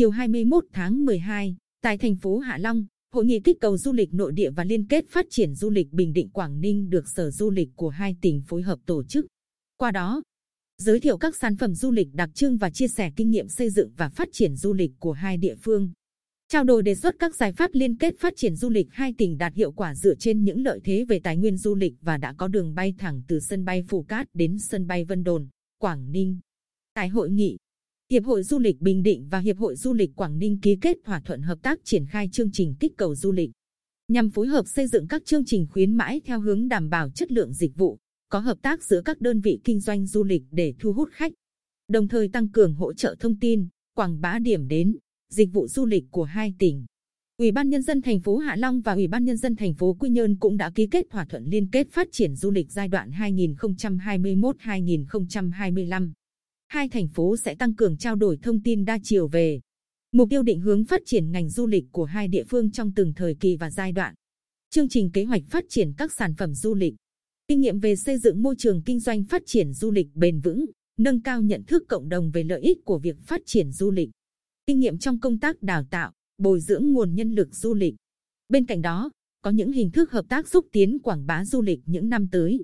Chiều 21 tháng 12, tại thành phố Hạ Long, Hội nghị kích cầu du lịch nội địa và liên kết phát triển du lịch Bình Định Quảng Ninh được Sở Du lịch của hai tỉnh phối hợp tổ chức. Qua đó, giới thiệu các sản phẩm du lịch đặc trưng và chia sẻ kinh nghiệm xây dựng và phát triển du lịch của hai địa phương. Trao đổi đề xuất các giải pháp liên kết phát triển du lịch hai tỉnh đạt hiệu quả dựa trên những lợi thế về tài nguyên du lịch và đã có đường bay thẳng từ sân bay Phù Cát đến sân bay Vân Đồn, Quảng Ninh. Tại hội nghị, Hiệp hội Du lịch Bình Định và Hiệp hội Du lịch Quảng Ninh ký kết thỏa thuận hợp tác triển khai chương trình kích cầu du lịch, nhằm phối hợp xây dựng các chương trình khuyến mãi theo hướng đảm bảo chất lượng dịch vụ, có hợp tác giữa các đơn vị kinh doanh du lịch để thu hút khách, đồng thời tăng cường hỗ trợ thông tin, quảng bá điểm đến, dịch vụ du lịch của hai tỉnh. Ủy ban nhân dân thành phố Hạ Long và Ủy ban nhân dân thành phố Quy Nhơn cũng đã ký kết thỏa thuận liên kết phát triển du lịch giai đoạn 2021-2025 hai thành phố sẽ tăng cường trao đổi thông tin đa chiều về mục tiêu định hướng phát triển ngành du lịch của hai địa phương trong từng thời kỳ và giai đoạn. Chương trình kế hoạch phát triển các sản phẩm du lịch, kinh nghiệm về xây dựng môi trường kinh doanh phát triển du lịch bền vững, nâng cao nhận thức cộng đồng về lợi ích của việc phát triển du lịch, kinh nghiệm trong công tác đào tạo, bồi dưỡng nguồn nhân lực du lịch. Bên cạnh đó, có những hình thức hợp tác xúc tiến quảng bá du lịch những năm tới.